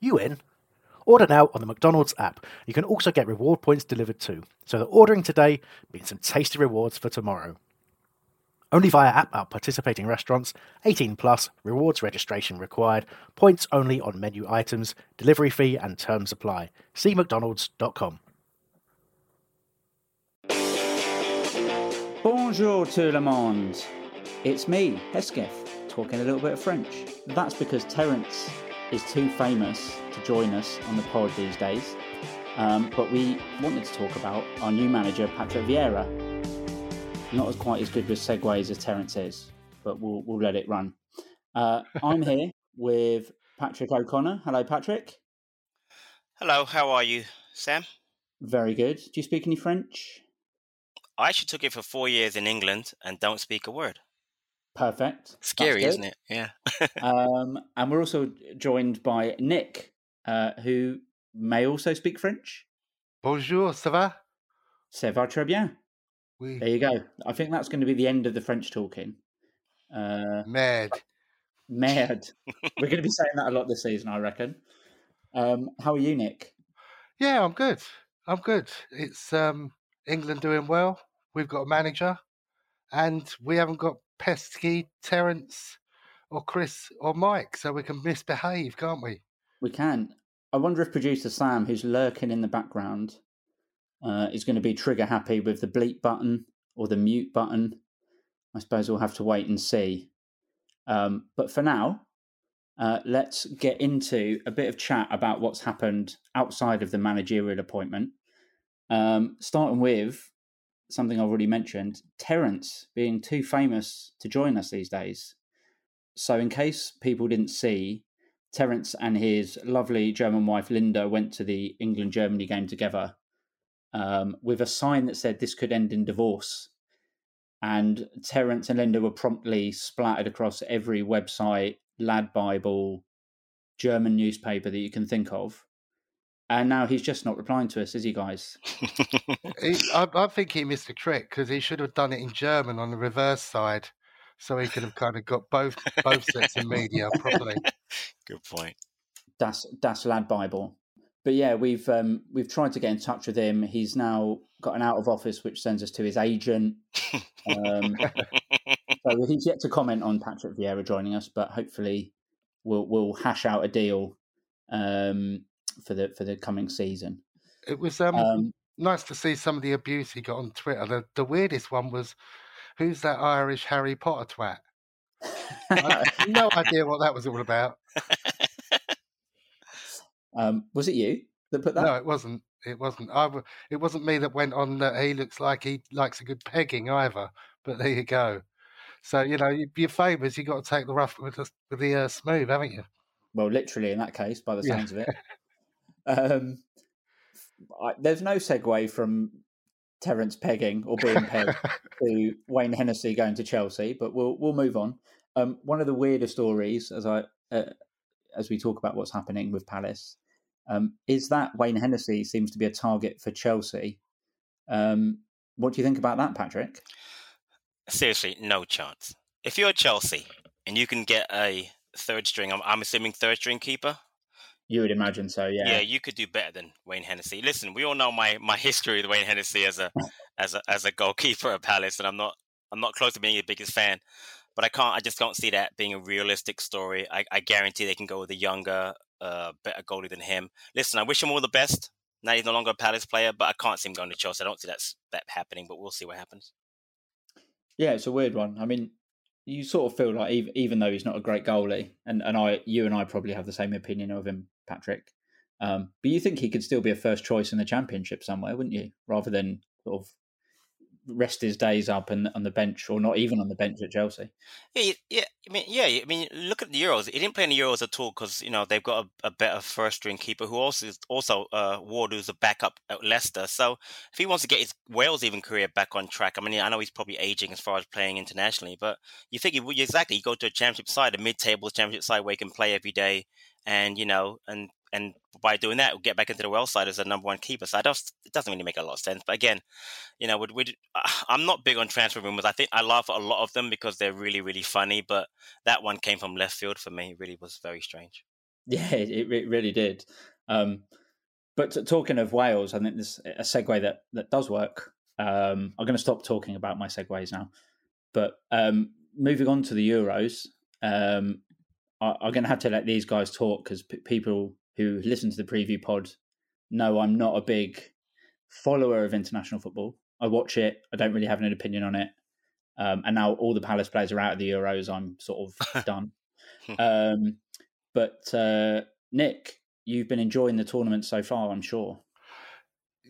you in? Order now on the McDonald's app. You can also get reward points delivered too, so that ordering today means some tasty rewards for tomorrow. Only via app at participating restaurants. 18 plus. Rewards registration required. Points only on menu items. Delivery fee and terms apply. See mcdonalds.com. Bonjour tout le monde. It's me, Hesketh, talking a little bit of French. That's because Terence is too famous to join us on the pod these days. Um, but we wanted to talk about our new manager, Patrick Vieira. Not as quite as good with segues as Terence is, but we'll, we'll let it run. Uh, I'm here with Patrick O'Connor. Hello, Patrick. Hello, how are you, Sam? Very good. Do you speak any French? I actually took it for four years in England and don't speak a word. Perfect. Scary, isn't it? Yeah. um, and we're also joined by Nick, uh, who may also speak French. Bonjour, ça va? Ça va très bien. Oui. There you go. I think that's going to be the end of the French talking. Uh, Mad. mad. We're going to be saying that a lot this season, I reckon. Um, how are you, Nick? Yeah, I'm good. I'm good. It's um, England doing well. We've got a manager, and we haven't got pesky Terence or Chris or Mike, so we can misbehave, can't we? We can. I wonder if producer Sam, who's lurking in the background, uh, is going to be trigger happy with the bleep button or the mute button. I suppose we'll have to wait and see. Um, but for now, uh, let's get into a bit of chat about what's happened outside of the managerial appointment. Um, starting with something I've already mentioned Terence being too famous to join us these days. So, in case people didn't see, Terence and his lovely German wife Linda went to the England Germany game together um, with a sign that said this could end in divorce. And Terence and Linda were promptly splattered across every website, lad Bible, German newspaper that you can think of. And now he's just not replying to us, is he, guys? He, I, I think he missed a trick because he should have done it in German on the reverse side, so he could have kind of got both both sets of media properly. Good point. Das Das Lad Bible. But yeah, we've um, we've tried to get in touch with him. He's now got an out of office, which sends us to his agent. Um, so he's yet to comment on Patrick Vieira joining us, but hopefully we'll we'll hash out a deal um, for the for the coming season. It was um, Um, nice to see some of the abuse he got on Twitter. The, the weirdest one was, "Who's that Irish Harry Potter twat?" No idea what that was all about. um, was it you that put that? No, it wasn't. It wasn't. I, w- it wasn't me that went on that he looks like he likes a good pegging either. But there you go. So you know, you- you're famous. You got to take the rough with the, with the uh, smooth, haven't you? Well, literally in that case, by the Yeah. sounds of it. Um, I, there's no segue from Terence pegging or being pegged to Wayne Hennessy going to Chelsea, but we'll we'll move on. Um, one of the weirder stories, as I uh, as we talk about what's happening with Palace, um, is that Wayne Hennessy seems to be a target for Chelsea. Um, what do you think about that, Patrick? Seriously, no chance. If you're Chelsea and you can get a third string, I'm, I'm assuming third string keeper. You would imagine so, yeah. Yeah, you could do better than Wayne Hennessy. Listen, we all know my, my history with Wayne Hennessy as a as a as a goalkeeper at Palace, and I'm not I'm not close to being your biggest fan, but I can't I just don't see that being a realistic story. I, I guarantee they can go with a younger, uh, better goalie than him. Listen, I wish him all the best. Now he's no longer a Palace player, but I can't see him going to Chelsea. I don't see that's that happening, but we'll see what happens. Yeah, it's a weird one. I mean, you sort of feel like even, even though he's not a great goalie, and, and I, you and I probably have the same opinion of him, Patrick. Um, but you think he could still be a first choice in the championship somewhere, wouldn't you? Rather than sort of rest his days up and on the bench, or not even on the bench at Chelsea. Yeah, yeah. I mean, yeah. I mean, look at the Euros. He didn't play in the Euros at all because you know they've got a, a better first string keeper who also is also uh, Ward, who's a backup at Leicester. So if he wants to get his Wales even career back on track, I mean, I know he's probably aging as far as playing internationally, but you think he, exactly you go to a championship side, a mid-table championship side where he can play every day, and you know, and and by doing that, we'll get back into the well side as a number one keeper. So it doesn't really make a lot of sense. But again, you know, would we I'm not big on transfer rumors. I think I laugh at a lot of them because they're really, really funny. But that one came from left field for me. It really was very strange. Yeah, it, it really did. Um, but talking of Wales, I think there's a segue that, that does work. Um, I'm going to stop talking about my segues now. But um, moving on to the Euros, um, I, am going to have to let these guys talk because p- people who listen to the preview pod know I'm not a big follower of international football. I watch it. I don't really have an opinion on it. Um, and now all the Palace players are out of the Euros. I'm sort of done. Um, but uh, Nick, you've been enjoying the tournament so far, I'm sure.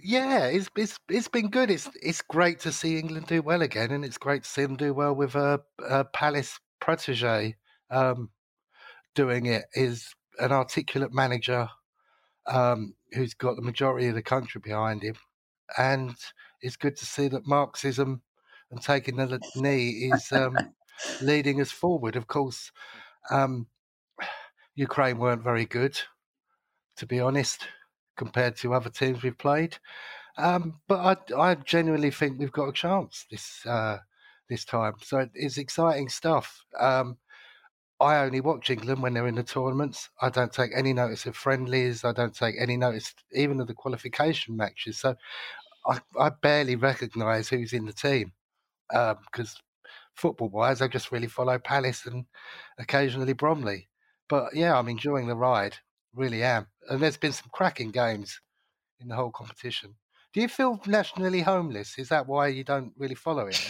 Yeah, it's it's it's been good. It's it's great to see England do well again, and it's great to see them do well with a, a Palace protege um, doing it. Is an articulate manager um, who's got the majority of the country behind him, and it's good to see that Marxism and taking the knee is um, leading us forward. Of course, um, Ukraine weren't very good, to be honest, compared to other teams we've played. Um, but I, I, genuinely think we've got a chance this uh, this time. So it's exciting stuff. Um, I only watch England when they're in the tournaments. I don't take any notice of friendlies. I don't take any notice even of the qualification matches. So I, I barely recognise who's in the team because um, football wise, I just really follow Palace and occasionally Bromley. But yeah, I'm enjoying the ride, really am. And there's been some cracking games in the whole competition. Do you feel nationally homeless? Is that why you don't really follow it?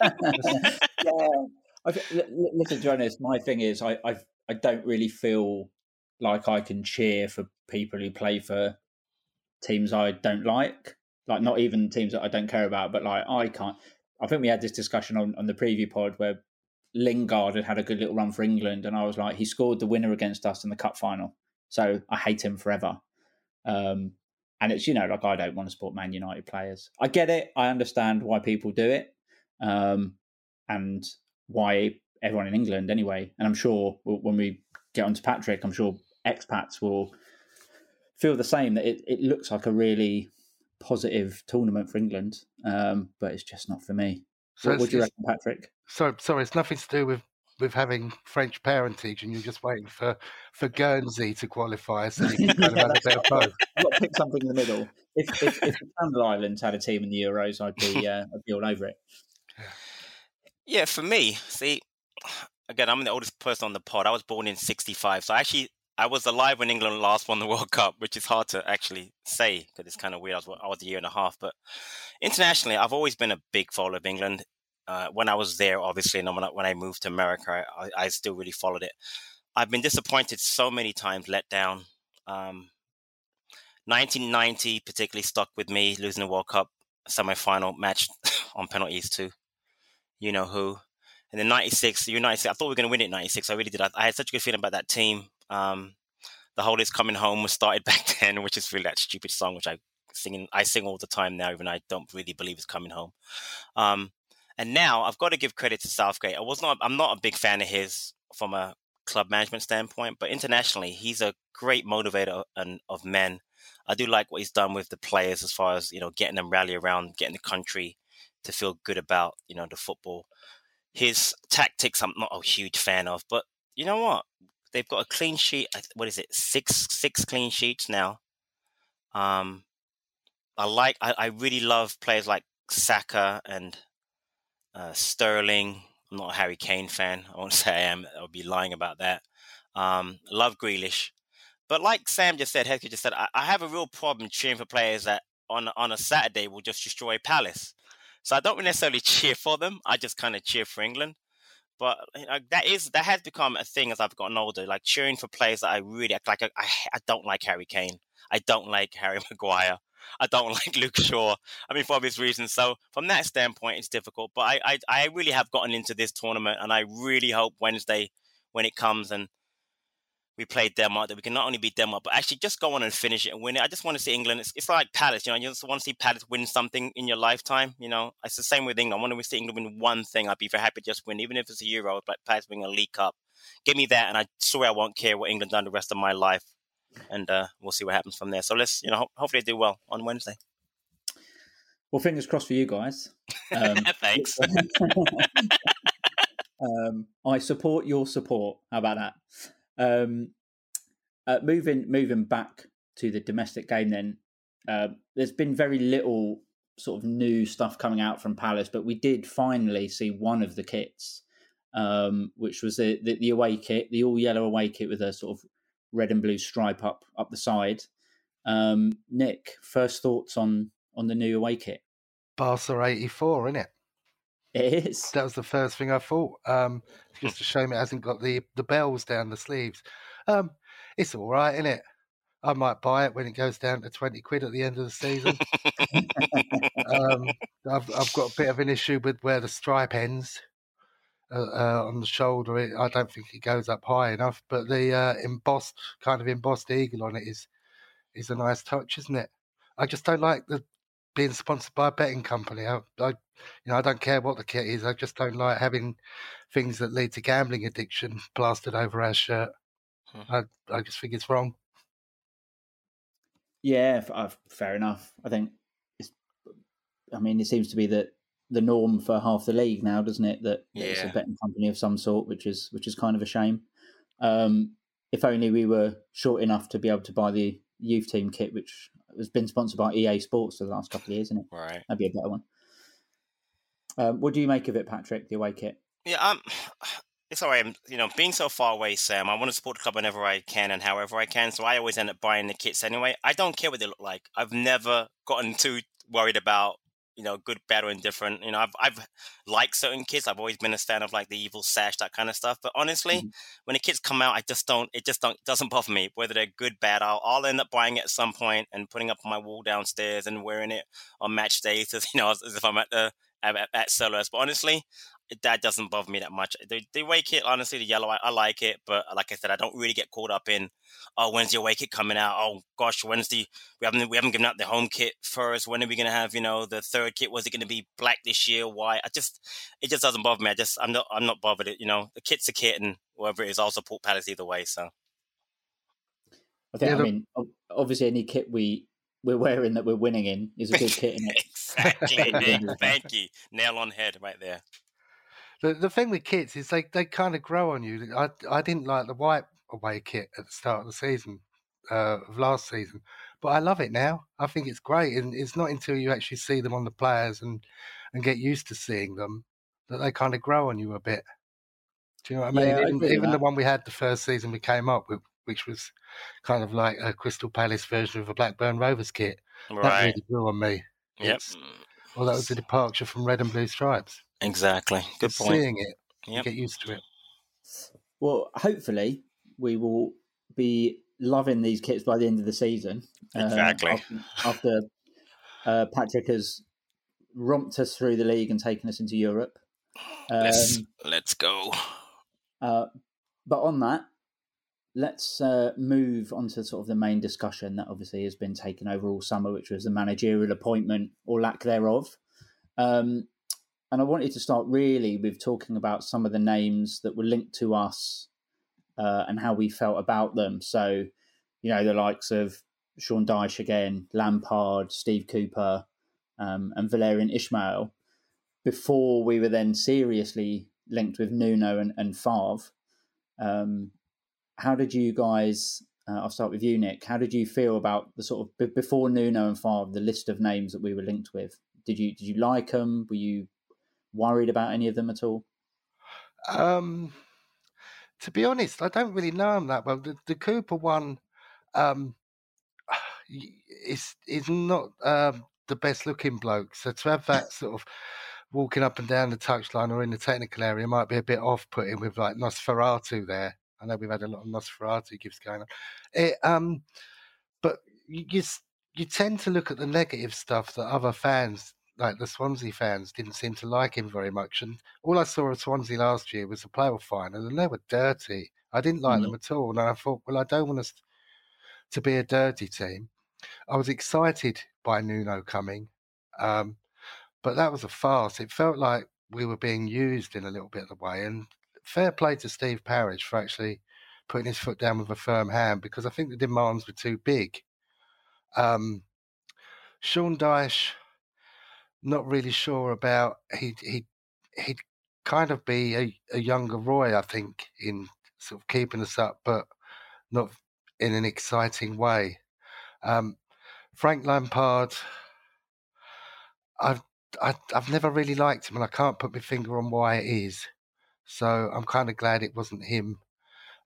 yeah. Listen, to be honest, my thing is I I've, I don't really feel like I can cheer for people who play for teams I don't like, like not even teams that I don't care about, but like I can't. I think we had this discussion on, on the preview pod where Lingard had had a good little run for England, and I was like, he scored the winner against us in the cup final, so I hate him forever. Um, and it's you know like I don't want to support Man United players. I get it. I understand why people do it, um, and why everyone in England anyway. And I'm sure when we get onto Patrick, I'm sure expats will feel the same that it, it looks like a really positive tournament for England, um, but it's just not for me. So what would you reckon, Patrick? So, sorry, it's nothing to do with with having French parentage, and you're just waiting for for Guernsey to qualify, so you can kind of have a bit of both. Got to pick something in the middle. If, if, if the Channel Islands had a team in the Euros, I'd be uh, I'd be all over it. Yeah, for me, see, again, I'm the oldest person on the pod. I was born in '65, so actually, I was alive when England last won the World Cup, which is hard to actually say because it's kind of weird. I was, I was a year and a half, but internationally, I've always been a big follower of England. Uh, when I was there, obviously, and when I, when I moved to America, I, I, still really followed it. I've been disappointed so many times, let down. Um, 1990 particularly stuck with me, losing the World Cup semi-final match on penalties too you know who. And then 96, United, I thought we were going to win it 96. I really did. I, I, had such a good feeling about that team. Um, the whole is coming home was started back then, which is really that stupid song, which I sing, I sing all the time now, even I don't really believe it's coming home. Um, and now I've got to give credit to Southgate. I was not, I'm not a big fan of his from a club management standpoint, but internationally, he's a great motivator and, of men. I do like what he's done with the players as far as you know, getting them rally around, getting the country to feel good about you know the football. His tactics, I'm not a huge fan of, but you know what? They've got a clean sheet. What is it? Six six clean sheets now. Um, I like. I, I really love players like Saka and uh, Sterling. I'm not a Harry Kane fan. I won't say I am. I'll be lying about that. Um, love Grealish, But like Sam just said, Heskey just said, I, I have a real problem cheering for players that on on a Saturday will just destroy Palace. So I don't necessarily cheer for them. I just kind of cheer for England. But that is that has become a thing as I've gotten older. Like cheering for players that I really like. I, I don't like Harry Kane. I don't like Harry Maguire. I don't like Luke Shaw. I mean, for obvious reasons. So from that standpoint, it's difficult. But I, I, I really have gotten into this tournament, and I really hope Wednesday, when it comes, and we play Denmark, that we can not only beat Denmark, but actually just go on and finish it and win it. I just want to see England. It's, it's like Palace, you know. You just want to see Palace win something in your lifetime. You know, it's the same with England. I want to see England win one thing. I'd be very happy to just win, even if it's a Euro, but Palace winning a League Cup. Give me that, and I swear I won't care what England done the rest of my life and uh, we'll see what happens from there. So let's, you know, ho- hopefully they do well on Wednesday. Well, fingers crossed for you guys. Um, Thanks. um, I support your support. How about that? Um, uh, moving moving back to the domestic game, then uh, there's been very little sort of new stuff coming out from Palace, but we did finally see one of the kits, um, which was the, the, the away kit, the all yellow away kit with a sort of red and blue stripe up up the side. Um, Nick, first thoughts on on the new away kit? Barca eighty four, isn't it? It is. That was the first thing I thought. Um, it's just a shame it hasn't got the the bells down the sleeves. Um, it's all right, isn't it? I might buy it when it goes down to twenty quid at the end of the season. um, I've I've got a bit of an issue with where the stripe ends uh, uh, on the shoulder. It, I don't think it goes up high enough, but the uh, embossed kind of embossed eagle on it is is a nice touch, isn't it? I just don't like the being sponsored by a betting company. I, I, you know, I don't care what the kit is. I just don't like having things that lead to gambling addiction plastered over our shirt. Hmm. I, I just think it's wrong. Yeah, uh, fair enough. I think it's. I mean, it seems to be that the norm for half the league now, doesn't it? That, yeah. it's a betting company of some sort, which is which is kind of a shame. Um, if only we were short enough to be able to buy the youth team kit, which has been sponsored by EA Sports for the last couple of years, isn't it? Right, that'd be a better one. Um, what do you make of it, Patrick? The away kit? Yeah, um, it's all right. You know, being so far away, Sam, I want to support the club whenever I can and however I can. So I always end up buying the kits anyway. I don't care what they look like. I've never gotten too worried about you know, good, bad, or indifferent. You know, I've I've liked certain kids. I've always been a fan of like the evil sash, that kind of stuff. But honestly, mm-hmm. when the kids come out, I just don't. It just don't doesn't bother me whether they're good, bad. I'll I'll end up buying it at some point and putting up on my wall downstairs and wearing it on match days, as you know, as, as if I'm at the at, at Selhurst. But honestly, that doesn't bother me that much. The, the away kit, honestly, the yellow, I, I, like it, but uh, like I said, I don't really get caught up in, oh, when's the away kit coming out? Oh gosh, when's the we haven't we haven't given out the home kit first. When are we gonna have you know the third kit? Was it gonna be black this year? Why? I just it just doesn't bother me. I just I'm not I'm not bothered. It you know the kit's a kit, and whatever it is, I'll support Palace either way. So. I think. Yeah, I mean, obviously, any kit we we're wearing that we're winning in is a good kit. exactly. Thank you. Nail on head right there. The the thing with kits is they, they kind of grow on you. I I didn't like the white away kit at the start of the season, uh, of last season, but I love it now. I think it's great, and it's not until you actually see them on the players and and get used to seeing them that they kind of grow on you a bit. Do you know what I mean? Yeah, even, I even the one we had the first season we came up with, which was kind of like a Crystal Palace version of a Blackburn Rovers kit, right. that really grew on me. Yep. well, that was a departure from red and blue stripes. Exactly. Good point. Seeing it, yep. get used to it. Well, hopefully we will be loving these kits by the end of the season. Um, exactly. Um, after, after uh, Patrick has romped us through the league and taken us into Europe. Um, let's let's go. Uh, but on that, let's uh, move on to sort of the main discussion that obviously has been taken over all summer, which was the managerial appointment or lack thereof. Um, and I wanted to start really with talking about some of the names that were linked to us uh, and how we felt about them. So, you know, the likes of Sean Dyche again, Lampard, Steve Cooper, um, and Valérien Ismaël, before we were then seriously linked with Nuno and, and Favre. Um, how did you guys? Uh, I'll start with you, Nick. How did you feel about the sort of before Nuno and Favre, the list of names that we were linked with? Did you did you like them? Were you worried about any of them at all? Um, to be honest, I don't really know them that well. The, the Cooper one, um, is is not um, the best looking bloke. So to have that sort of walking up and down the touchline or in the technical area might be a bit off putting with like Nosferatu there. I know we've had a lot of Nosferatu gifts going on. It, um, but you you tend to look at the negative stuff that other fans, like the Swansea fans, didn't seem to like him very much. And all I saw of Swansea last year was the playoff final, and they were dirty. I didn't like mm. them at all, and I thought, well, I don't want us to be a dirty team. I was excited by Nuno coming, um, but that was a farce. It felt like we were being used in a little bit of the way. And fair play to Steve Parish for actually putting his foot down with a firm hand because I think the demands were too big. Um, Sean Dyche, not really sure about. He he he'd kind of be a, a younger Roy, I think, in sort of keeping us up, but not in an exciting way. Um, Frank Lampard, I've I, have i have never really liked him, and I can't put my finger on why it is. So I'm kind of glad it wasn't him.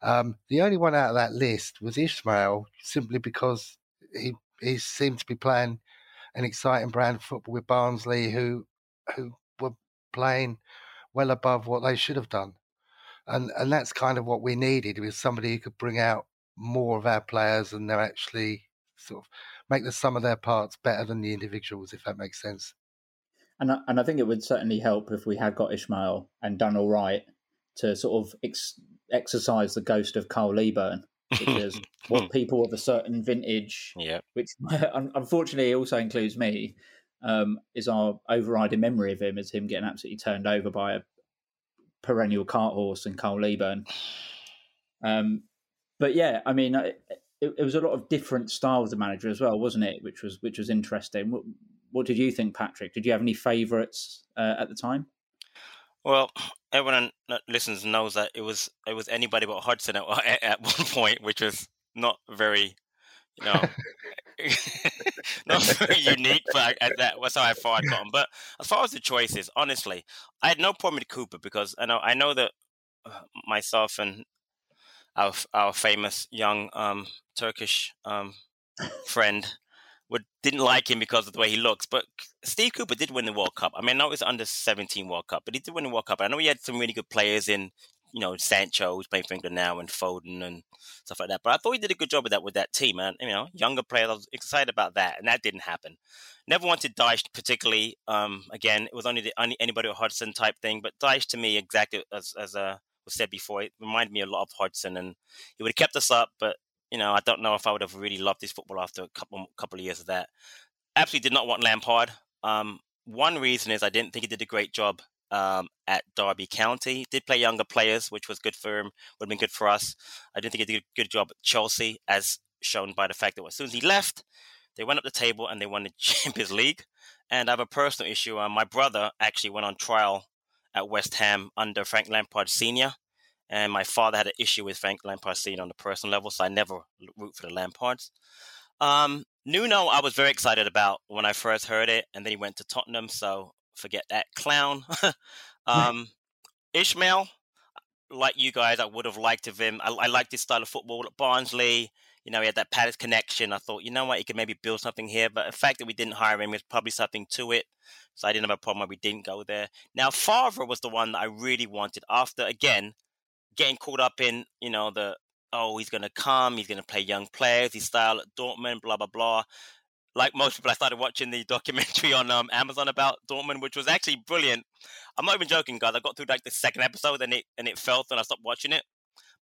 Um, the only one out of that list was Ismaël, simply because he he seemed to be playing an exciting brand of football with Barnsley, who who were playing well above what they should have done, and and that's kind of what we needed was somebody who could bring out more of our players, and they're actually sort of make the sum of their parts better than the individuals, if that makes sense. And I, and I think it would certainly help if we had got Ismaël and done all right to sort of ex- exercise the ghost of Carl Leaburn, because what people of a certain vintage, yeah, which unfortunately also includes me, um, is our overriding memory of him is him getting absolutely turned over by a perennial cart horse and Carl Leaburn. Um, but yeah, I mean, it, it, was a lot of different styles of manager as well, wasn't it? Which was which was interesting. What, what did you think, Patrick? Did you have any favourites uh, at the time? Well, everyone that listens knows that it was it was anybody but Hodgson at, at one point, which was not very, you know, not very unique. But that was how far I'd gotten. But as far as the choices, honestly, I had no problem with Cooper because I know I know that uh, myself and our our famous young um, Turkish um, friend would didn't like him because of the way he looks. But Steve Cooper did win the World Cup. I mean, I know it was under seventeen World Cup, but he did win the World Cup. I know he had some really good players in, you know, Sancho, who's playing for England now, and Foden and stuff like that. But I thought he did a good job with that with that team, and you know, younger players. I was excited about that, and that didn't happen. Never wanted Dyche particularly. Um, again, it was only the only anybody with Hodgson type thing. But Dyche to me, exactly as as a was said before, it reminded me a lot of Hodgson, and he would have kept us up. But you know, I don't know if I would have really loved this football after a couple couple of years of that. Absolutely did not want Lampard. Um, one reason is I didn't think he did a great job um, at Derby County. Did play younger players, which was good for him. Would have been good for us. I didn't think he did a good job at Chelsea, as shown by the fact that as soon as he left, they went up the table and they won the Champions League. And I have a personal issue. Uh, my brother actually went on trial at West Ham under Frank Lampard Senior, and my father had an issue with Frank Lampard Senior on the personal level, so I never root for the Lampards. Um, Nuno, I was very excited about when I first heard it, and then he went to Tottenham, so forget that clown. um, Ismaël, like you guys, I would have liked of him. I, I liked his style of football at Barnsley. You know, he had that Palace connection. I thought, you know what, he could maybe build something here. But the fact that we didn't hire him is probably something to it. So I didn't have a problem why we didn't go there. Now, Favre was the one that I really wanted after, again, getting caught up in, you know, the, oh, he's going to come, he's going to play young players, his style at Dortmund, blah, blah, blah. Like most people, I started watching the documentary on um, Amazon about Dortmund, which was actually brilliant. I'm not even joking, guys. I got through like the second episode and it and it felt, and I stopped watching it.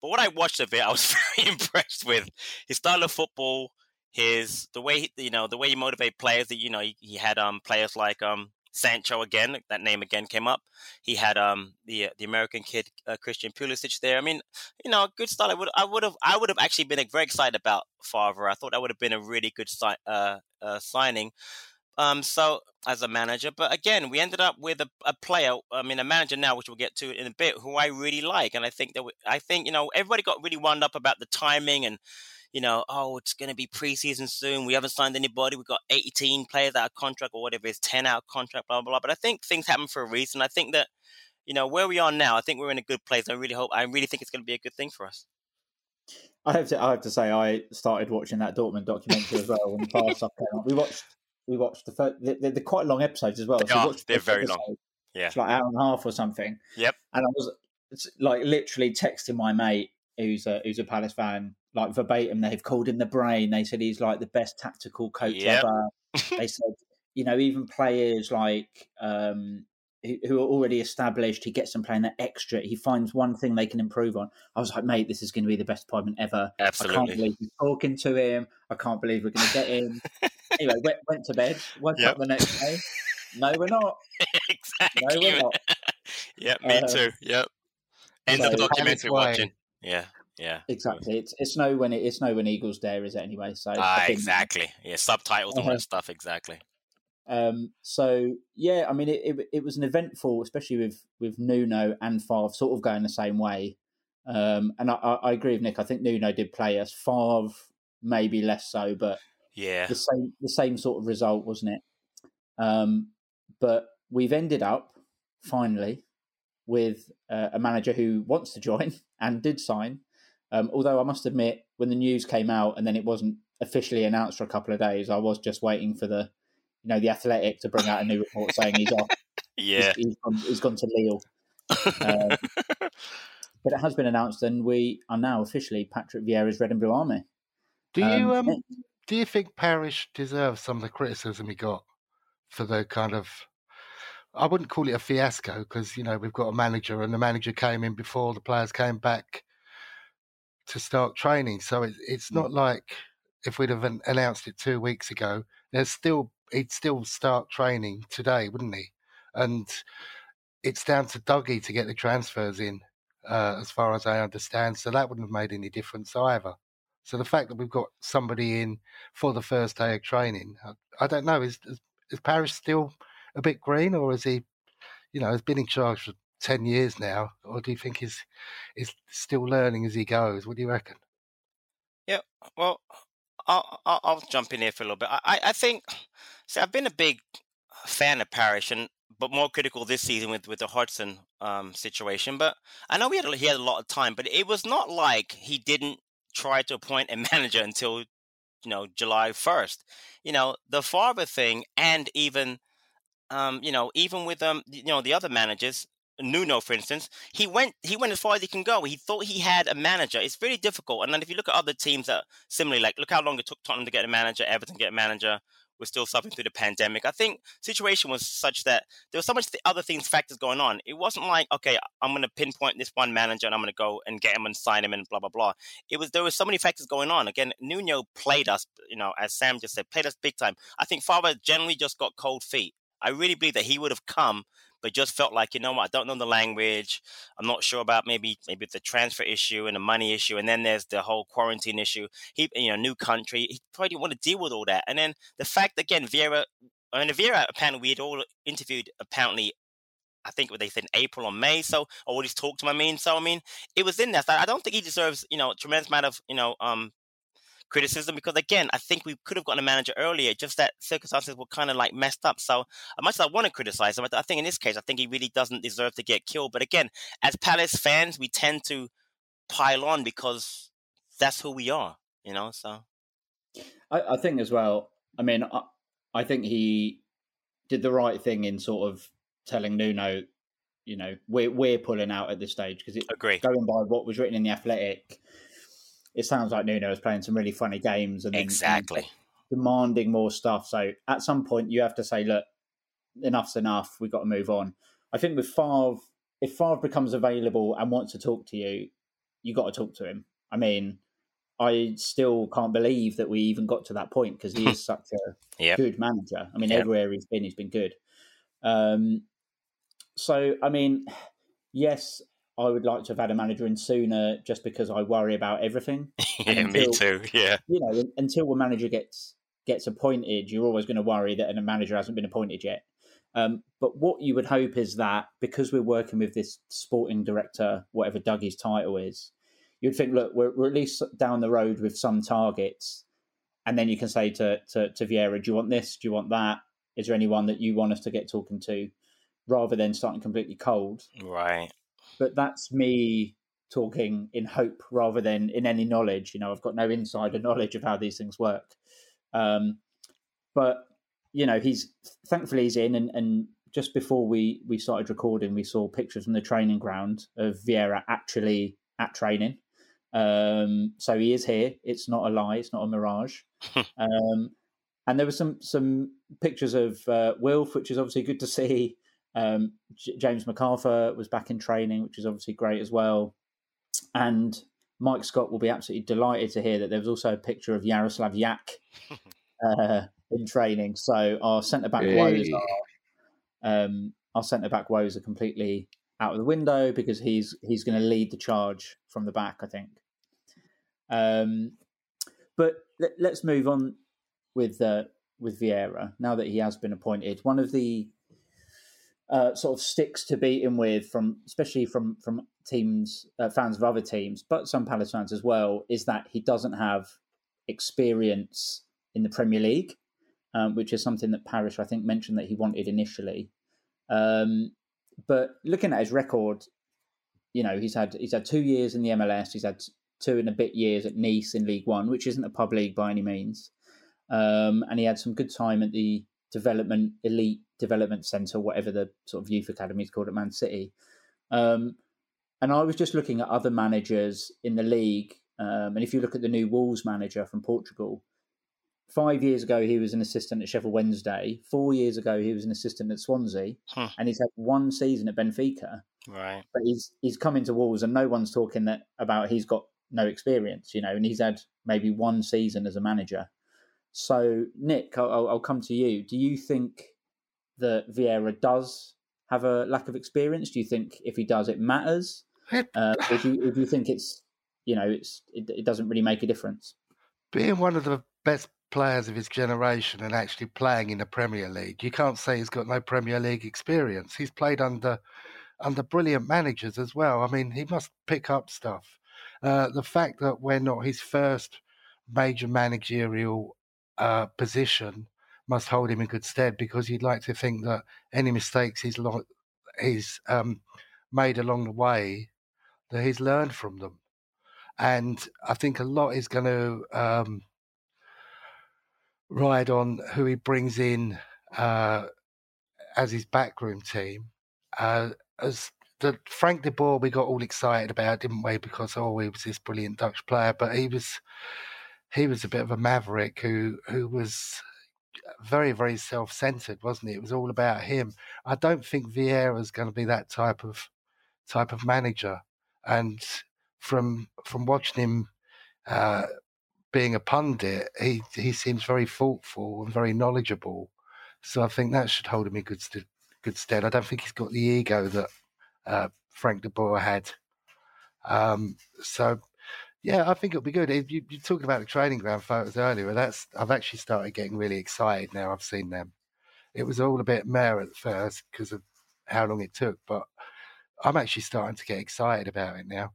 But what I watched of it, I was very impressed with his style of football, his the way he, you know the way he motivated players. That you know he, he had um players like um Sancho again. That name again came up. He had um the uh, the American kid uh, Christian Pulisic there. I mean, you know, good start. I would I would have I would have actually been very excited about Favre. I thought that would have been a really good si- uh, uh, signing. Um, so as a manager, but again, we ended up with a, a player. I mean, a manager now, which we'll get to in a bit, who I really like, and I think that we, I think you know everybody got really wound up about the timing and you know, oh, it's going to be preseason soon. We haven't signed anybody. We've got 18 players out of contract or whatever it is, 10 out of contract, blah, blah, blah. But I think things happen for a reason. I think that, you know, where we are now, I think we're in a good place. I really hope, I really think it's going to be a good thing for us. I have to. I have to say, I started watching that Dortmund documentary as well when the Favre stuff came up. We watched. We watched the first. They're, they're quite long episodes as well. They so are, They're very long. Yeah. It's like an hour and a half or something. Yep. And I was it's like literally texting my mate who's a who's a Palace fan, like verbatim. They've called him the brain. They said he's like the best tactical coach Yep. ever. they said, you know, even players like um, who, who are already established, he gets them playing that extra. He finds one thing they can improve on. I was like, mate, this is going to be the best appointment ever. I can't Absolutely. believe we're talking to him. I can't believe we're going to get him. anyway, went, went to bed. Woke Yep. up the next day. No, we're not. exactly. No, we're not. yeah, me Uh, too. Yep. End so- of documentary watching. Yeah. Yeah. Exactly. It's it's no when it, it's no when Eagles dare, is it anyway? So Ah, think- exactly. Yeah, subtitles and all Uh-huh. that stuff. Exactly. Um, so yeah, I mean, it, it it was an eventful, especially with with Nuno and Favre sort of going the same way. Um, and I, I, I agree with Nick. I think Nuno did play us. Favre maybe less so, but Yeah. the same the same sort of result, wasn't it? Um, but we've ended up finally with uh, a manager who wants to join and did sign. Um, although I must admit, when the news came out and then it wasn't officially announced for a couple of days, I was just waiting for the, you know, the Athletic to bring out a new report saying he's off. Yeah. He's, he's, gone, he's gone to Lille. Um, but it has been announced, and we are now officially Patrick Vieira's Red and Blue Army. Do you Um, um, do you think Parish deserves some of the criticism he got for the kind of I wouldn't call it a fiasco because you know we've got a manager and the manager came in before the players came back to start training, so it, it's not like if we'd have announced it two weeks ago, there's still he'd still start training today, wouldn't he? And it's down to Dougie to get the transfers in, uh, as far as I understand. So that wouldn't have made any difference either. So the fact that we've got somebody in for the first day of training, I, I don't know. Is, is is Parish still a bit green, or is he, you know, has been in charge for ten years now, or do you think he's is still learning as he goes? What do you reckon? Yeah, well, I'll, I'll, jump in here for a little bit. I, I- think, see, I've been a big fan of Parish, and but more critical this season with, with the Hodgson um, situation. But I know he had a- he had a lot of time, but it was not like he didn't try to appoint a manager until you know July first. You know the Favre thing, and even um, you know even with um you know the other managers. Nuno, for instance, he went he went as far as he can go. He thought he had a manager. It's very difficult. And then if you look at other teams that similarly, like look how long it took Tottenham to get a manager, Everton to get a manager. We're still suffering through the pandemic. I think situation was such that there was so much th- other things, factors going on. It wasn't like okay, I'm going to pinpoint this one manager and I'm going to go and get him and sign him and blah blah blah. It was there was so many factors going on. Again, Nuno played us, you know, as Sam just said, played us big time. I think Favre generally just got cold feet. I really believe that he would have come but just felt like you know what I don't know the language. I'm not sure about maybe maybe the transfer issue and the money issue, and then there's the whole quarantine issue. He you know new country. He probably didn't want to deal with all that. And then the fact again, Vieira. I mean, Vieira apparently we had all interviewed apparently. I think what they said in April or May, so or what he's talked to. I mean, so I mean, it was in there. So I don't think he deserves, you know, tremendous amount of, you know, um, criticism because again, I think we could have gotten a manager earlier. Just that circumstances were kind of like messed up. So as much as I want to criticize him, I think in this case, I think he really doesn't deserve to get killed. But again, as Palace fans, we tend to pile on because that's who we are, you know. So I, I think as well. I mean, I, I think he did the right thing in sort of telling Nuno, you know, we're we're pulling out at this stage because agree. going by what was written in the Athletic, it sounds like Nuno is playing some really funny games and Exactly. demanding more stuff. So at some point, you have to say, look, enough's enough. We've got to move on. I think with Favre, if Favre becomes available and wants to talk to you, you got to talk to him. I mean, I still can't believe that we even got to that point because he is such a Yep. good manager. I mean, Yep. everywhere he's been, he's been good. Um, so, I mean, yes, I would like to have had a manager in sooner just because I worry about everything. yeah, me until- too. Yeah. You know, until a manager gets gets appointed, you're always going to worry that a manager hasn't been appointed yet. Um, but what you would hope is that because we're working with this sporting director, whatever Dougie's title is, you'd think, look, we're, we're at least down the road with some targets, and then you can say to, to to Vieira, do you want this? Do you want that? Is there anyone that you want us to get talking to, rather than starting completely cold? Right. But that's me talking in hope rather than in any knowledge. You know, I've got no insider knowledge of how these things work. Um, but you know, he's thankfully he's in, and, and just before we we started recording, we saw pictures from the training ground of Vieira actually at training. Um, so he is here. It's not a lie. It's not a mirage. um, and there were some some pictures of uh, Wilf, which is obviously good to see. Um, J- James McArthur was back in training, which is obviously great as well. And Mike Scott will be absolutely delighted to hear that there was also a picture of Jarosław Jach uh, in training. So our centre back Hey. woes are um, our centre back woes are completely out of the window because he's he's going to lead the charge from the back. I think. Um, but let, let's move on with uh, with Vieira now that he has been appointed. One of the uh, sort of sticks to beat him with from especially from from teams uh, fans of other teams, but some Palace fans as well, is that he doesn't have experience in the Premier League, um, which is something that Parish I think mentioned that he wanted initially. Um, but looking at his record, you know he's had he's had two years in the MLS, he's had two and a bit years at Nice in Ligue One, which isn't a pub league by any means. Um, and he had some good time at the development elite development centre, whatever the sort of youth academy is called at Man City. Um, and I was just looking at other managers in the league, um, and if you look at the new Wolves manager from Portugal, five years ago he was an assistant at Sheffield Wednesday. Four years ago he was an assistant at Swansea, Huh. and he's had one season at Benfica. Right. But he's he's come into Wolves, and no one's talking that about he's got no experience, you know, and he's had maybe one season as a manager. So, Nick, I'll, I'll- I'll come to you. Do you think that Vieira does have a lack of experience? Do you think if he does, it matters? Uh, or, do you, or do you think it's, you know, it's it, it doesn't really make a difference? being one of the best players of his generation and actually playing in the Premier League, you can't say he's got no Premier League experience. He's played under under brilliant managers as well. I mean, he must pick up stuff. Uh, the fact that we're not his first major managerial uh, position must hold him in good stead because you'd like to think that any mistakes he's lo- he's um, made along the way that he's learned from them and I think a lot is going to um, ride on who he brings in uh, as his backroom team. Uh, as the Frank de Boer, we got all excited about, didn't we? Because oh, he was this brilliant Dutch player, but he was he was a bit of a maverick who who was very very self-centered, wasn't he? It was all about him. I don't think Vieira's going to be that type of type of manager, and from from watching him uh, being a pundit, he he seems very thoughtful and very knowledgeable. So I think that should hold him in good st- good stead. I don't think he's got the ego that uh, Frank de Boer had. Um, so yeah, I think it'll be good. If You, you're talking about the training ground photos earlier. That's I've actually started getting really excited now. I've seen them. It was all a bit mare at first because of how long it took, but I'm actually starting to get excited about it now.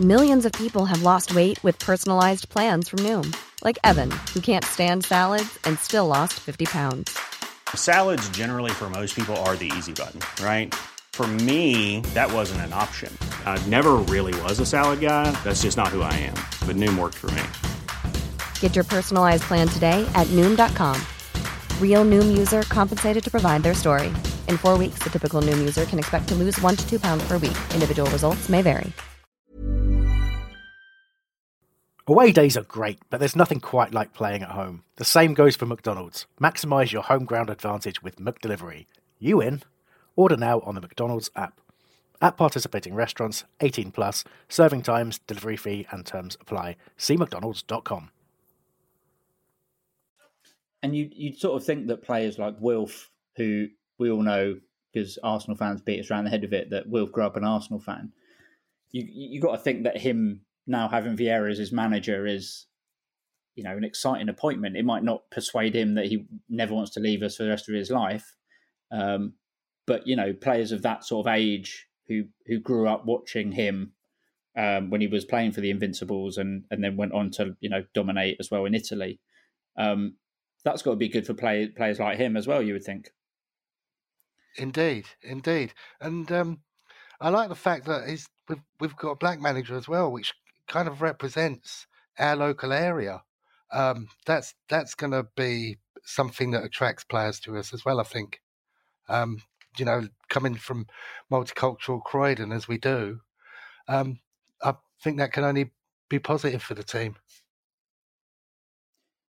Millions of people have lost weight with personalized plans from Noom, like Evan, who can't stand salads and still lost 50 pounds. Salads, generally, for most people, are the easy button, right? For me, that wasn't an option. I never really was a salad guy. That's just not who I am. But Noom worked for me. Get your personalized plan today at Noom.com. Real Noom user compensated to provide their story. In four weeks, the typical Noom user can expect to lose one to two pounds per week. Individual results may vary. Away days are great, but there's nothing quite like playing at home. The same goes for McDonald's. Maximise your home ground advantage with McDelivery. You in? Order now on the McDonald's app. At participating restaurants, 18 plus, serving times, delivery fee, and terms apply. See McDonald's.com. And you you sort of think that players like Wilf, who we all know because Arsenal fans beat us around the head of it, that Wilf grew up an Arsenal fan. You you got to think that him now having Vieira as his manager is, you know, an exciting appointment. It might not persuade him that he never wants to leave us for the rest of his life, um, but you know, players of that sort of age who who grew up watching him um, when he was playing for the Invincibles and and then went on to you know dominate as well in Italy. Um, that's got to be good for play, players like him as well. You would think. Indeed, indeed, and um, I like the fact that he's we've we've got a black manager as well, which kind of represents our local area. Um, that's that's going to be something that attracts players to us as well. I think. Um, you know, coming from multicultural Croydon as we do, um, I think that can only be positive for the team.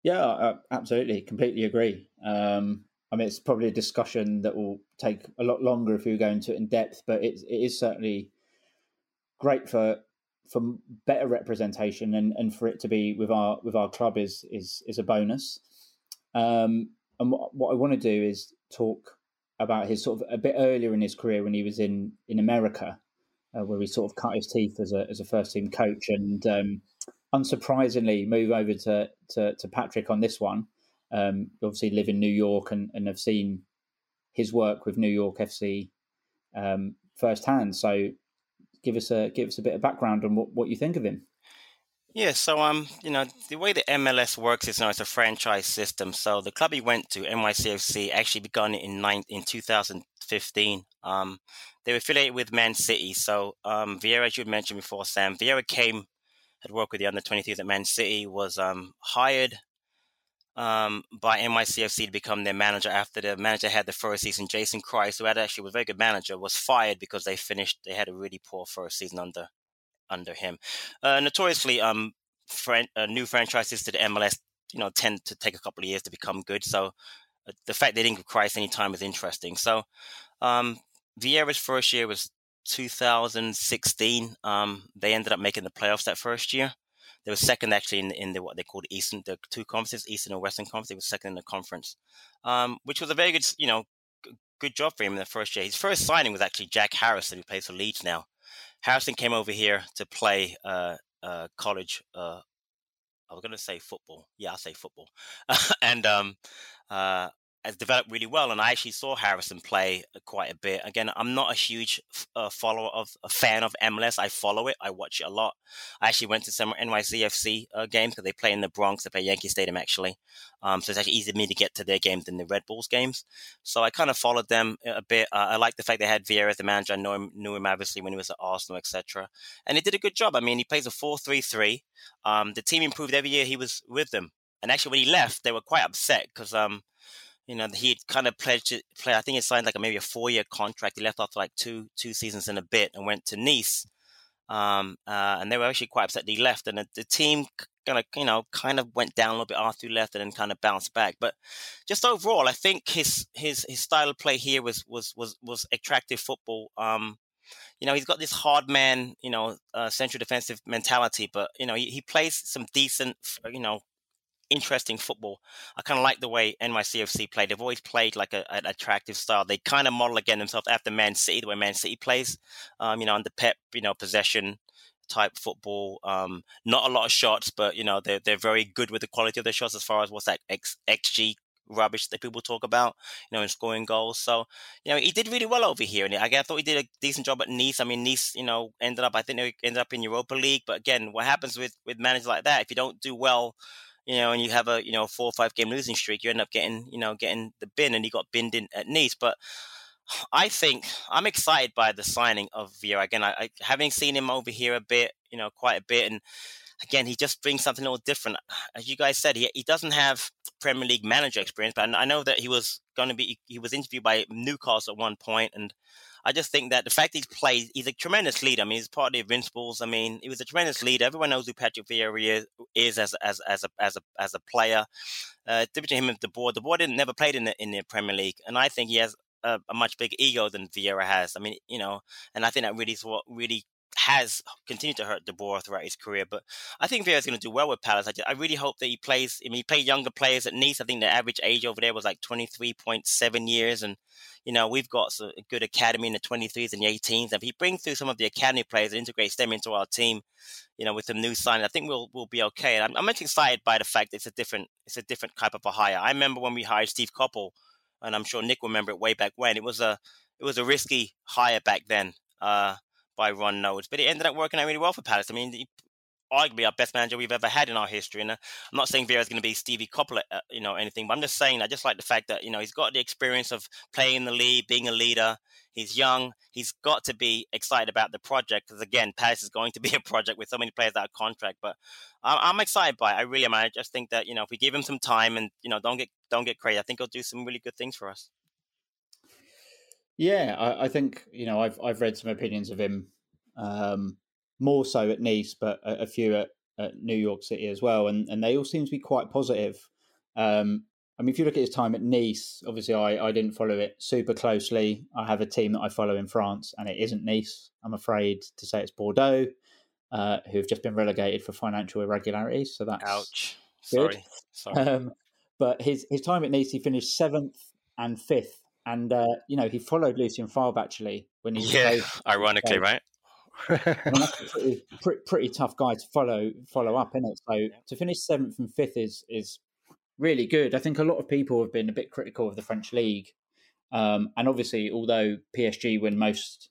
Yeah, uh, absolutely, completely agree. Um, I mean, it's probably a discussion that will take a lot longer if we go into it in depth, but it, it is certainly great for for better representation and, and for it to be with our with our club is is is a bonus. Um, and what, what I want to do is talk about his sort of a bit earlier in his career when he was in in America, uh, where he sort of cut his teeth as a as a first team coach, and um, unsurprisingly move over to, to, to Patrick on this one. Um, obviously, live in New York and, and have seen his work with New York FC um, firsthand. So, give us a give us a bit of background on what, what you think of him. Yeah, so um, you know, the way the MLS works is you now it's a franchise system. So the club he went to, NYCFC, actually begun in nine in 2015. Um, they were affiliated with Man City. So um, Vieira, as you mentioned before, Sam, Vieira came had worked with the under 23s at Man City, was um, hired um, by NYCFC to become their manager after the manager had the first season. Jason Kreis, who had actually was a very good manager, was fired because they finished. They had a really poor first season under under him. Uh, notoriously, um, fran- uh, new franchises to the MLS, you know, tend to take a couple of years to become good. So uh, the fact they didn't give Kreis any time is interesting. So um, Vieira's first year was 2016. Um, they ended up making the playoffs that first year. They were second actually in, in the what they called Eastern, the two conferences, Eastern and Western Conference. They were second in the conference, um, which was a very good, you know, good job for him in the first year. His first signing was actually Jack Harrison, who plays for Leeds now. Harrison came over here to play uh, uh, college. Uh, I was going to say football. Yeah, I'll say football. and um, uh, has developed really well. And I actually saw Harrison play quite a bit. Again, I'm not a huge uh, follower of a fan of MLS. I follow it. I watch it a lot. I actually went to some NYCFC uh, games because they play in the Bronx. They play Yankee Stadium actually. Um, so it's actually easier for me to get to their games than the Red Bulls games. So I kind of followed them a bit. Uh, I like the fact they had Vieira as the manager. I know him, knew him obviously when he was at Arsenal, etc. And he did a good job. I mean, he plays a 4-3-3. Um, the team improved every year he was with them. And actually, when he left, they were quite upset because um, you know, he kind of pledged play. I think he signed like a, maybe a four year contract. He left after like two two seasons and a bit and went to Nice. Um, uh, and they were actually quite upset that he left. And the, the team kind of, you know, kind of went down a little bit after he left and then kind of bounced back. But just overall, I think his his his style of play here was was was was attractive football. Um, you know, he's got this hard man, you know, uh, central defensive mentality, but you know, he, he plays some decent, you know, interesting football. I kind of like the way NYCFC play. They've always played like a, an attractive style. They kind of model again themselves after Man City, the way Man City plays. Um, you know, under Pep, you know, possession type football. Um, not a lot of shots, but you know, they're they're very good with the quality of their shots as far as what's that X, XG rubbish that people talk about, you know, in scoring goals. So, you know, he did really well over here. And I, I thought he did a decent job at Nice. I mean, Nice, you know, ended up, I think they ended up in Europa League. But again, what happens with, with managers like that, if you don't do well you know, and you have a you know four or five game losing streak, you end up getting you know getting the bin, and he got binned in at Nice. But I think I'm excited by the signing of Vieira again. I, I having seen him over here a bit, you know, quite a bit, and again, he just brings something a little different. As you guys said, he, he doesn't have Premier League manager experience, but I know that he was going to be, he was interviewed by Newcastle at one point, and I just think that the fact he's played, he's a tremendous leader. I mean, he's part of the Invincibles. I mean, he was a tremendous leader. Everyone knows who Patrick Vieira is, is as, as, as, a, as, a, as a player. Uh, different him and De Boer. De Boer didn't never played in the, in the Premier League, and I think he has a, a, much bigger ego than Vieira has. I mean, you know, and I think that really is what really has continued to hurt De Boer throughout his career. But I think Vieira's going to do well with Palace. I, just, I really hope that he plays. I mean, he played younger players at Nice. I think the average age over there was like 23.7 years. And, you know, we've got a good academy in the 23s and the 18s. And if he brings through some of the academy players and integrates them into our team, you know, with some new signings, I think we'll we'll be okay. And I'm, I'm excited by the fact it's a different it's a different type of a hire. I remember when we hired Steve Coppell, and I'm sure Nick will remember it way back when. It was a it was a risky hire back then. Uh, by Ron Noades, but it ended up working out really well for Palace. I mean, arguably our best manager we've ever had in our history. And uh, I'm not saying Vieira's going to be Stevie Coppell, uh, you know, anything, but I'm just saying I just like the fact that you know he's got the experience of playing in the league, being a leader. He's young. He's got to be excited about the project because again, Palace is going to be a project with so many players out of contract. But I'm, I'm excited by it. I really am. I just think that you know if we give him some time and you know don't get don't get crazy, I think he'll do some really good things for us. Yeah, I, I think you know I've I've read some opinions of him. Um, more so at Nice, but a, a few at, at, New York City as well, and and they all seem to be quite positive. Um, I mean, if you look at his time at Nice, obviously I, I didn't follow it super closely. I have a team that I follow in France, and it isn't Nice. I'm afraid to say it's Bordeaux, uh, who've just been relegated for financial irregularities. So that's ouch. Good. Sorry, sorry. Um, but his his time at Nice, he finished seventh and fifth, and uh, you know he followed Lucien Favre actually when he yeah, ironically, right? that's a pretty, pretty, pretty, tough guy to follow follow up, isn't it? So to finish seventh and fifth is is really good. I think a lot of people have been a bit critical of the French league, um, and obviously, although PSG win most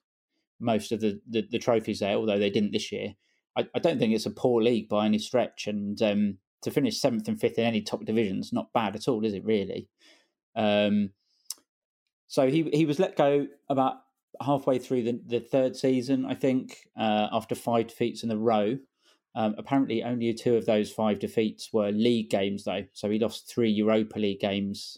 most of the, the, the trophies there, although they didn't this year, I, I, don't think it's a poor league by any stretch. And um, to finish seventh and fifth in any top divisions, not bad at all, is it? Really. Um, so he he was let go about halfway through the, the third season, I think, uh, after five defeats in a row. Um, apparently, only two of those five defeats were league games, though. So he lost three Europa League games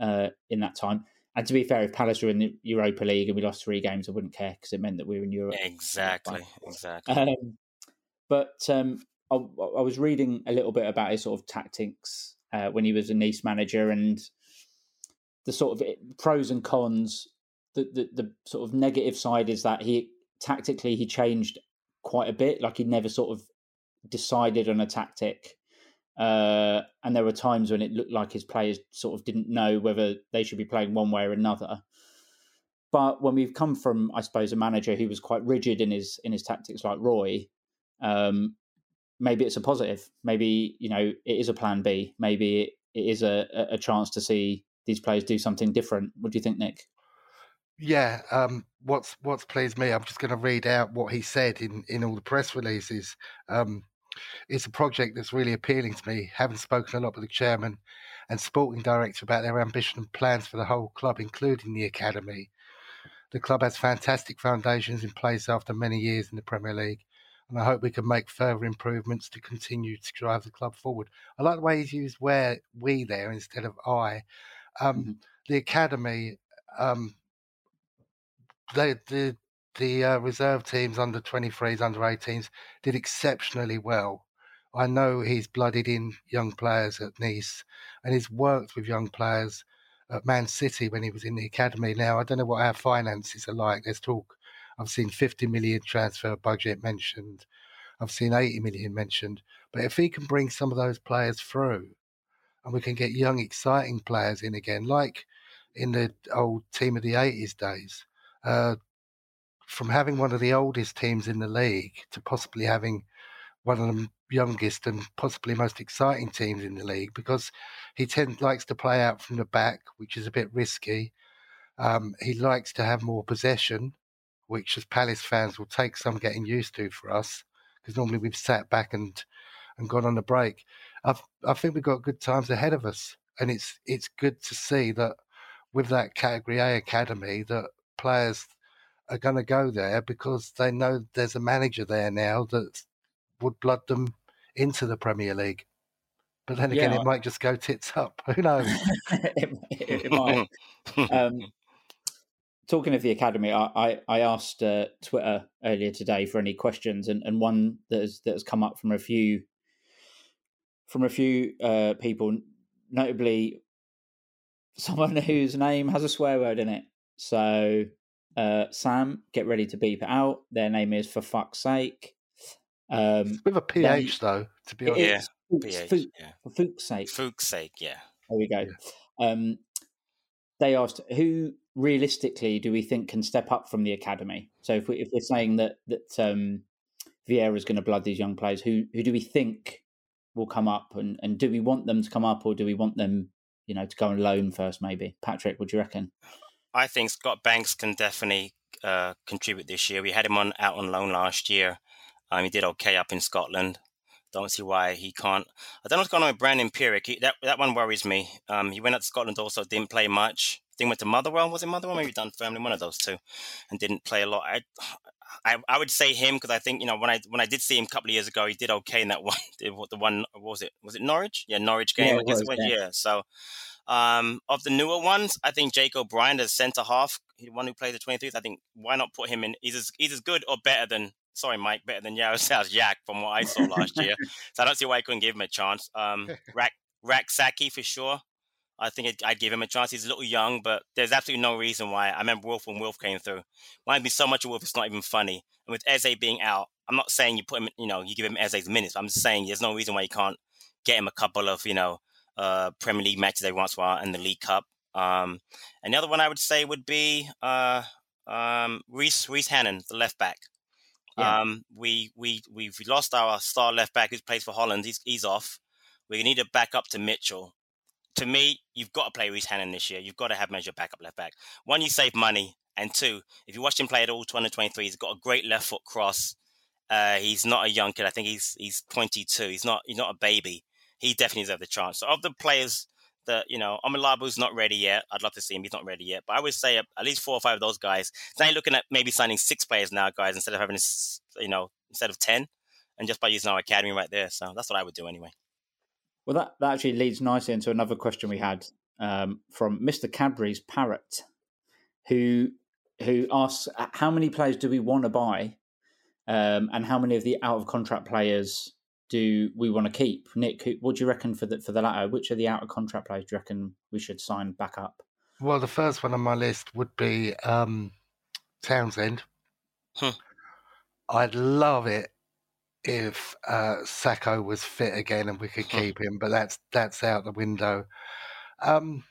uh, in that time. And to be fair, if Palace were in the Europa League and we lost three games, I wouldn't care because it meant that we were in Europe. Exactly, exactly. Um, but um, I, I, was reading a little bit about his sort of tactics uh, when he was a Nice manager and the sort of pros and cons the, the, the sort of negative side is that he tactically he changed quite a bit. Like he never sort of decided on a tactic. Uh, and there were times when it looked like his players sort of didn't know whether they should be playing one way or another. But when we've come from, I suppose, a manager who was quite rigid in his in his tactics, like Roy, um, maybe it's a positive. Maybe you know it is a plan B. Maybe it, it is a, a chance to see these players do something different. What do you think, Nick? Yeah, um, what's what's pleased me, I'm just going to read out what he said in in all the press releases. Um, it's a project that's really appealing to me. Having spoken a lot with the chairman and sporting director about their ambition and plans for the whole club, including the academy. The club has fantastic foundations in place after many years in the Premier League, and I hope we can make further improvements to continue to drive the club forward. I like the way he's used "where we" there instead of "I." Um, mm-hmm. The academy. Um, they, the the uh, reserve teams under 23s, under 18s did exceptionally well. I know he's blooded in young players at Nice and he's worked with young players at Man City when he was in the academy. Now, I don't know what our finances are like. There's talk, I've seen 50 million transfer budget mentioned, I've seen 80 million mentioned. But if he can bring some of those players through and we can get young, exciting players in again, like in the old team of the 80s days, uh, from having one of the oldest teams in the league to possibly having one of the youngest and possibly most exciting teams in the league because he tend, likes to play out from the back, which is a bit risky. Um, he likes to have more possession, which as Palace fans will take some getting used to for us because normally we've sat back and and gone on a break. I I think we've got good times ahead of us, and it's it's good to see that with that Category A academy that players are going to go there because they know there's a manager there now that would blood them into the Premier League. But then again, yeah. it might just go tits up. Who knows? it, it, it, might. um, talking of the academy, I, I, I asked uh, Twitter earlier today for any questions, and, and one that has, that has come up from a few from a few uh, people, notably someone whose name has a swear word in it. So, uh, Sam, get ready to beep it out. Their name is For Fuck's Sake. Um, with a PH, they, though, to be honest. Yeah, PH, Fuchs, yeah. For fuck's sake. Fuch's sake, yeah. There we go. Yeah. Um, they asked, who realistically do we think can step up from the academy? So if, we, if we're saying that that um, Vieira is going to blood these young players, who who do we think will come up, and, and do we want them to come up, or do we want them, you know, to go on loan first? Maybe Patrick, what do you reckon? I think Scott Banks can definitely uh, contribute this year. We had him on out on loan last year. Um, he did okay up in Scotland. Don't see why he can't. I don't know what's going on with Brandon. He, that that one worries me. Um, he went up to Scotland also, didn't play much. Then went to Motherwell. Was it Motherwell? Maybe family, one of those two, and didn't play a lot. I, I, I would say him because I think you know when I when I did see him a couple of years ago, he did okay in that one. The one was it was it Norwich? Yeah, Norwich game. Yeah, I guess was, it was. Yeah. yeah. So um, of the newer ones, I think Jake O'Brien as centre half, the one who plays the 23th. I think why not put him in? He's as he's as good or better than sorry, Mike, better than Jarosław Jach from what I saw last year. so I don't see why I couldn't give him a chance. Um, Rack Rak-Sakyi for sure. I think I'd give him a chance. He's a little young, but there's absolutely no reason why. I remember Wilf when Wilf came through. Might be so much of Wilf, it's not even funny. And with Eze being out, I'm not saying you put him, you know, you give him Eze's minutes. I'm just saying there's no reason why you can't get him a couple of, you know, uh, Premier League matches every once in a while and the League Cup. Um, and the other one I would say would be uh, um, Reese Reece Hannam, the left back. Yeah. Um, we we we've lost our star left back who plays for Holland. He's he's off. We need a back up to Mitchell. To me, you've got to play Reece Hannam this year. You've got to have measure backup left back. One, you save money, and two, if you watch him play at all 2023, he's got a great left foot cross. Uh, he's not a young kid. I think he's he's 22. He's not he's not a baby. He definitely deserves the chance. So of the players that you know, Omilabu's not ready yet. I'd love to see him. He's not ready yet, but I would say at least four or five of those guys. Now you're looking at maybe signing six players now, guys, instead of having you know instead of ten, and just by using our academy right there. So that's what I would do anyway. Well, that, that actually leads nicely into another question we had um, from Mr. Cadbury's parrot, who who asks how many players do we want to buy, um, and how many of the out of contract players do we want to keep? Nick, what do you reckon for the for the latter? Which of the out of contract players do you reckon we should sign back up? Well, the first one on my list would be um, Townsend. Huh. I'd love it if uh, Sakho was fit again and we could keep him, but that's that's out the window. Um,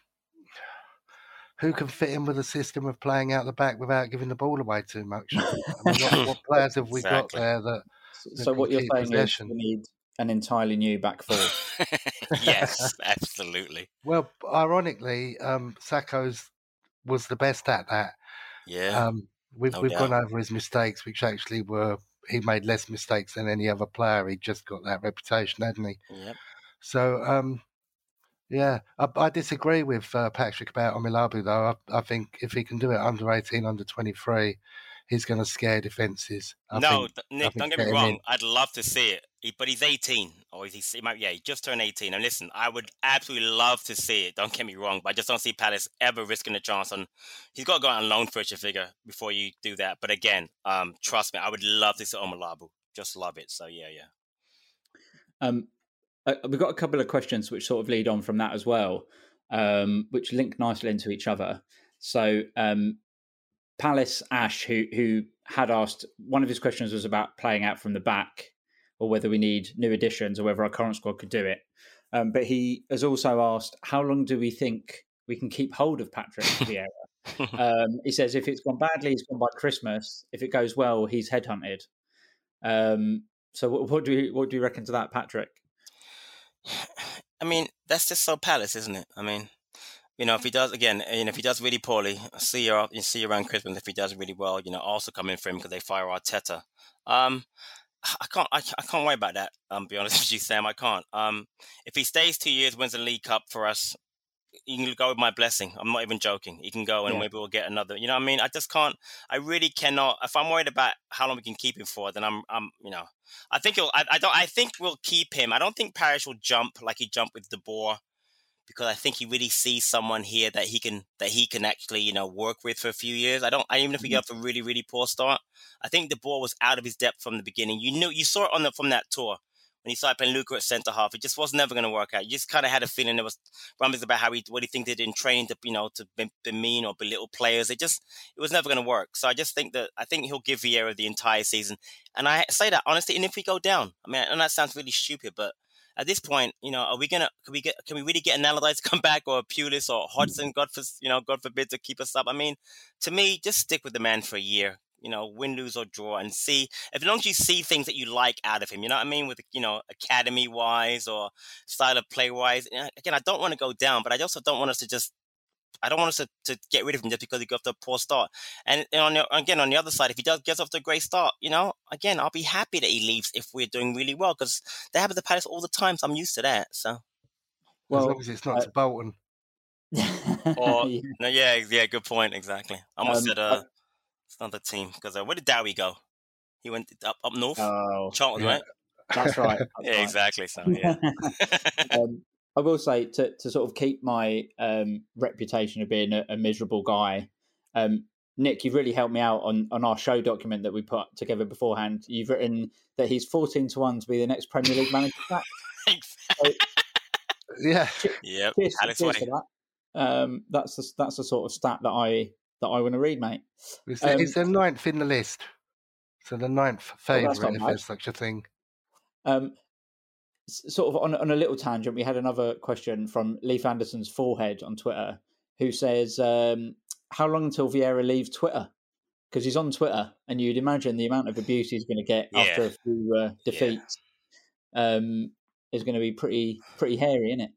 who can fit in with a system of playing out the back without giving the ball away too much? I mean, what, what, players have we exactly. got there that? that so what you're saying possession? is we need an entirely new back four. yes, absolutely. Well, ironically, um, Sakho's was the best at that. Yeah. Um, we've no we've doubt. gone over his mistakes, which actually were he made less mistakes than any other player. He just got that reputation, hadn't he? Yep. So, um, yeah, I, I, disagree with uh, Patrick about Omilabu, though. I, I, think if he can do it under 18, under 23, he's going to scare defences. No, think, Nick, don't get me wrong. I'd love to see it, he, but he's 18, or he? he might, yeah, he just turned 18. And listen, I would absolutely love to see it. Don't get me wrong, but I just don't see Palace ever risking a chance on. He's got to go out on loan for a figure before you do that. But again, um, trust me, I would love to see Omilabu. Just love it. So yeah, yeah. Um, uh, we've got a couple of questions which sort of lead on from that as well, um, which link nicely into each other. So um, Palace Ash, who who had asked one of his questions was about playing out from the back, or whether we need new additions, or whether our current squad could do it. Um, but he has also asked, how long do we think we can keep hold of Patrick Vieira? um, he says if it's gone badly, he's gone by Christmas. If it goes well, he's headhunted. Um, so what, what, do you what do you reckon to that, Patrick? I mean, that's just so Palace, isn't it? I mean, you know, if he does again, know, if he does really poorly, see you, you see you around Christmas. If he does really well, you know, also come in for him because they fire Arteta. Um, I can't, I, I can't worry about that. Um, be honest with you, Sam, I can't. Um, if he stays two years, wins the League Cup for us, you can go with my blessing. I'm not even joking. He can go and yeah. maybe we'll get another. You know what I mean? I just can't. I really cannot. If I'm worried about how long we can keep him for, then I'm. I'm. You know, I think he'll. I, I don't. I think we'll keep him. I don't think Parish will jump like he jumped with De Boer because I think he really sees someone here that he can that he can actually you know work with for a few years. I don't. I even if get mm-hmm. off a really really poor start, I think De Boer was out of his depth from the beginning. You knew you saw it on the from that tour when he started playing Luca at centre half. It just was never going to work out. You just kind of had a feeling there was rumblings about how he what he think they did in training to you know to demean or belittle players. It just it was never going to work. So I just think that I think he'll give Vieira the entire season. And I say that honestly. And if we go down, I mean, and that sounds really stupid, but at this point, you know, are we gonna can we get can we really get an Allardyce to come back or a Pulis or Hodgson, God for you know, God forbid to keep us up? I mean, to me, just stick with the man for a year. You know, win, lose or draw, and see as long as you see things that you like out of him. You know what I mean? With you know, academy wise or style of play wise. Uh, again, I don't want to go down, but I also don't want us to just I don't want us to, to get rid of him just because he got off to a poor start. And, and on the, again, on the other side, if he does gets off to a great start, you know, again, I'll be happy that he leaves if we're doing really well because they happen the Palace all the time. So I'm used to that. So, well, as long as it's not uh, to Bolton. or yeah. no, yeah, yeah, good point. Exactly. I almost um, said uh, it's another team because uh, where did Dowie go? He went up up north. Oh, Charlton, yeah. right? That's right. That's yeah, right. exactly. So yeah. um, I will say to to sort of keep my um, reputation of being a, a miserable guy. Um, Nick, you've really helped me out on, on our show document that we put together beforehand. You've written that he's fourteen to one to be the next Premier League manager. so, yeah. Yep. Cheers, cheers for that. Um, that's the that's the sort of stat that I that I want to read, mate. It's the, um, it's the ninth in the list. So the ninth favourite, well, if there's such a thing. Um, sort of on, on a little tangent, we had another question from Leif Anderson's forehead on Twitter, who says, um, "How long until Vieira leaves Twitter?" Because he's on Twitter, and you'd imagine the amount of abuse he's going to get yeah. after a few uh, defeats yeah. um, is going to be pretty pretty hairy, isn't it?